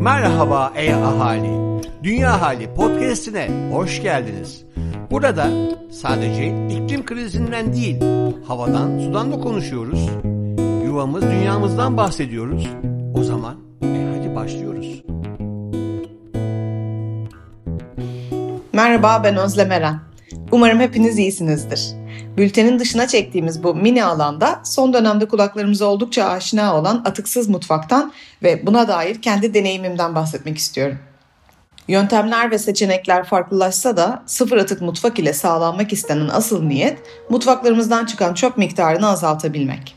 Merhaba ey ahali. Dünya Hali podcast'ine hoş geldiniz. Burada sadece iklim krizinden değil, havadan, sudan da konuşuyoruz. Yuvamız, dünyamızdan bahsediyoruz. O zaman e hadi başlıyoruz. Merhaba ben Özlem Eren. Umarım hepiniz iyisinizdir. Bültenin dışına çektiğimiz bu mini alanda son dönemde kulaklarımıza oldukça aşina olan atıksız mutfaktan ve buna dair kendi deneyimimden bahsetmek istiyorum. Yöntemler ve seçenekler farklılaşsa da sıfır atık mutfak ile sağlanmak istenen asıl niyet mutfaklarımızdan çıkan çöp miktarını azaltabilmek.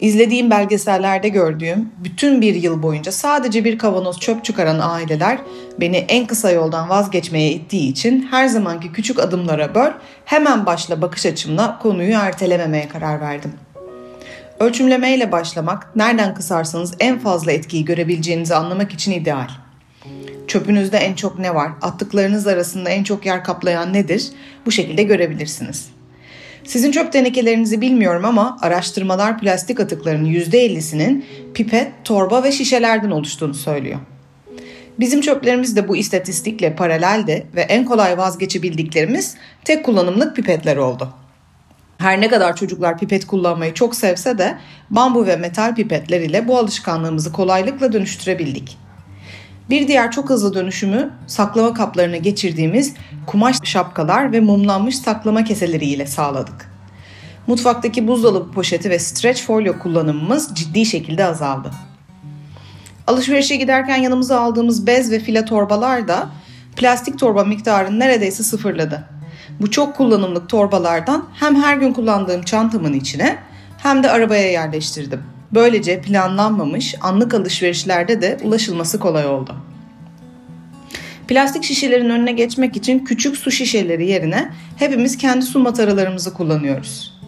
İzlediğim belgesellerde gördüğüm bütün bir yıl boyunca sadece bir kavanoz çöp çıkaran aileler beni en kısa yoldan vazgeçmeye ittiği için her zamanki küçük adımlara böl, hemen başla bakış açımla konuyu ertelememeye karar verdim. Ölçümlemeyle başlamak, nereden kısarsanız en fazla etkiyi görebileceğinizi anlamak için ideal. Çöpünüzde en çok ne var, attıklarınız arasında en çok yer kaplayan nedir? Bu şekilde görebilirsiniz. Sizin çöp tenekelerinizi bilmiyorum ama araştırmalar plastik atıklarının %50'sinin pipet, torba ve şişelerden oluştuğunu söylüyor. Bizim çöplerimiz de bu istatistikle paralelde ve en kolay vazgeçebildiklerimiz tek kullanımlık pipetler oldu. Her ne kadar çocuklar pipet kullanmayı çok sevse de bambu ve metal pipetler ile bu alışkanlığımızı kolaylıkla dönüştürebildik. Bir diğer çok hızlı dönüşümü saklama kaplarına geçirdiğimiz kumaş şapkalar ve mumlanmış saklama keseleri ile sağladık. Mutfaktaki buzdolabı poşeti ve stretch folyo kullanımımız ciddi şekilde azaldı. Alışverişe giderken yanımıza aldığımız bez ve file torbalar da plastik torba miktarını neredeyse sıfırladı. Bu çok kullanımlık torbalardan hem her gün kullandığım çantamın içine hem de arabaya yerleştirdim. Böylece planlanmamış anlık alışverişlerde de ulaşılması kolay oldu. Plastik şişelerin önüne geçmek için küçük su şişeleri yerine hepimiz kendi su mataralarımızı kullanıyoruz.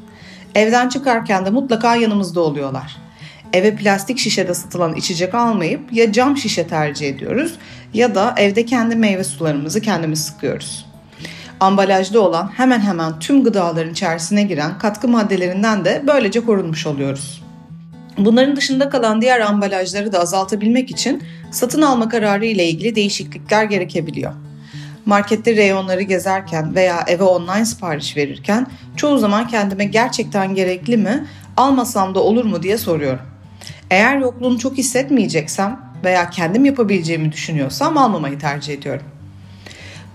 Evden çıkarken de mutlaka yanımızda oluyorlar. Eve plastik şişede satılan içecek almayıp ya cam şişe tercih ediyoruz ya da evde kendi meyve sularımızı kendimiz sıkıyoruz. Ambalajda olan hemen hemen tüm gıdaların içerisine giren katkı maddelerinden de böylece korunmuş oluyoruz. Bunların dışında kalan diğer ambalajları da azaltabilmek için satın alma kararı ile ilgili değişiklikler gerekebiliyor. Markette reyonları gezerken veya eve online sipariş verirken çoğu zaman kendime gerçekten gerekli mi, almasam da olur mu diye soruyorum. Eğer yokluğunu çok hissetmeyeceksem veya kendim yapabileceğimi düşünüyorsam almamayı tercih ediyorum.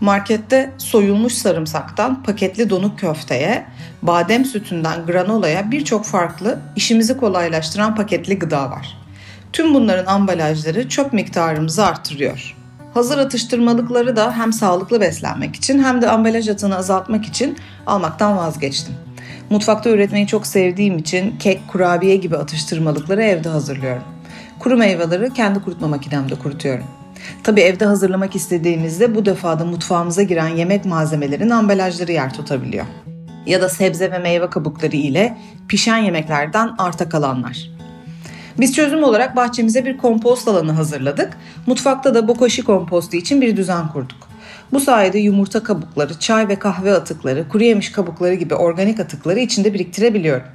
Markette soyulmuş sarımsaktan paketli donuk köfteye, badem sütünden granolaya birçok farklı işimizi kolaylaştıran paketli gıda var. Tüm bunların ambalajları çöp miktarımızı artırıyor. Hazır atıştırmalıkları da hem sağlıklı beslenmek için hem de ambalaj atını azaltmak için almaktan vazgeçtim. Mutfakta üretmeyi çok sevdiğim için kek, kurabiye gibi atıştırmalıkları evde hazırlıyorum. Kuru meyveleri kendi kurutma makinemde kurutuyorum. Tabi evde hazırlamak istediğimizde bu defada mutfağımıza giren yemek malzemelerin ambalajları yer tutabiliyor. Ya da sebze ve meyve kabukları ile pişen yemeklerden arta kalanlar. Biz çözüm olarak bahçemize bir kompost alanı hazırladık. Mutfakta da bokashi kompostu için bir düzen kurduk. Bu sayede yumurta kabukları, çay ve kahve atıkları, kuru yemiş kabukları gibi organik atıkları içinde biriktirebiliyorum.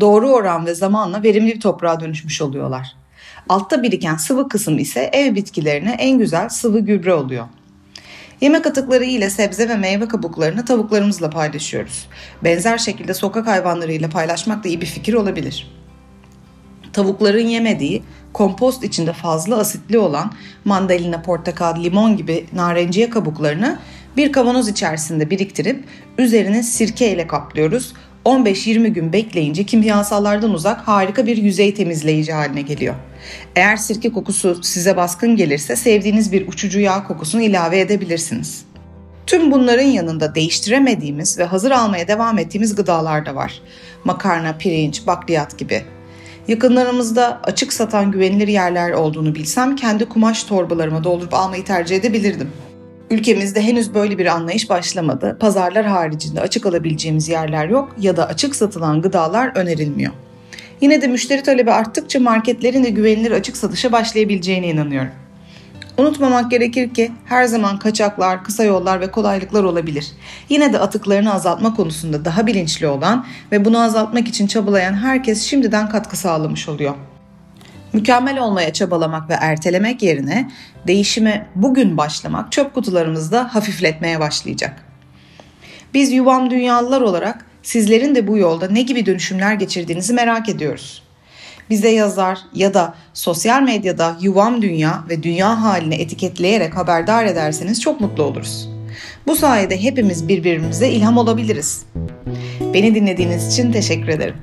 Doğru oran ve zamanla verimli bir toprağa dönüşmüş oluyorlar. Altta biriken sıvı kısım ise ev bitkilerine en güzel sıvı gübre oluyor. Yemek atıkları ile sebze ve meyve kabuklarını tavuklarımızla paylaşıyoruz. Benzer şekilde sokak hayvanlarıyla paylaşmak da iyi bir fikir olabilir. Tavukların yemediği, kompost içinde fazla asitli olan mandalina, portakal, limon gibi narenciye kabuklarını bir kavanoz içerisinde biriktirip üzerine sirke ile kaplıyoruz. 15-20 gün bekleyince kimyasallardan uzak harika bir yüzey temizleyici haline geliyor. Eğer sirke kokusu size baskın gelirse sevdiğiniz bir uçucu yağ kokusunu ilave edebilirsiniz. Tüm bunların yanında değiştiremediğimiz ve hazır almaya devam ettiğimiz gıdalar da var. Makarna, pirinç, bakliyat gibi. Yakınlarımızda açık satan güvenilir yerler olduğunu bilsem kendi kumaş torbalarıma doldurup almayı tercih edebilirdim. Ülkemizde henüz böyle bir anlayış başlamadı. Pazarlar haricinde açık alabileceğimiz yerler yok ya da açık satılan gıdalar önerilmiyor. Yine de müşteri talebi arttıkça marketlerin de güvenilir açık satışa başlayabileceğine inanıyorum. Unutmamak gerekir ki her zaman kaçaklar, kısa yollar ve kolaylıklar olabilir. Yine de atıklarını azaltma konusunda daha bilinçli olan ve bunu azaltmak için çabalayan herkes şimdiden katkı sağlamış oluyor. Mükemmel olmaya çabalamak ve ertelemek yerine değişime bugün başlamak çöp kutularımızda hafifletmeye başlayacak. Biz yuvam dünyalılar olarak sizlerin de bu yolda ne gibi dönüşümler geçirdiğinizi merak ediyoruz. Bize yazar ya da sosyal medyada yuvam dünya ve dünya halini etiketleyerek haberdar ederseniz çok mutlu oluruz. Bu sayede hepimiz birbirimize ilham olabiliriz. Beni dinlediğiniz için teşekkür ederim.